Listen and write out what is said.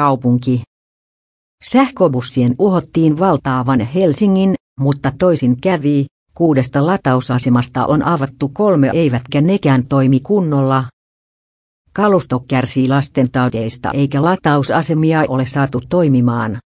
kaupunki. Sähköbussien uhottiin valtaavan Helsingin, mutta toisin kävi, kuudesta latausasemasta on avattu kolme eivätkä nekään toimi kunnolla. Kalusto kärsii lastentaudeista eikä latausasemia ole saatu toimimaan.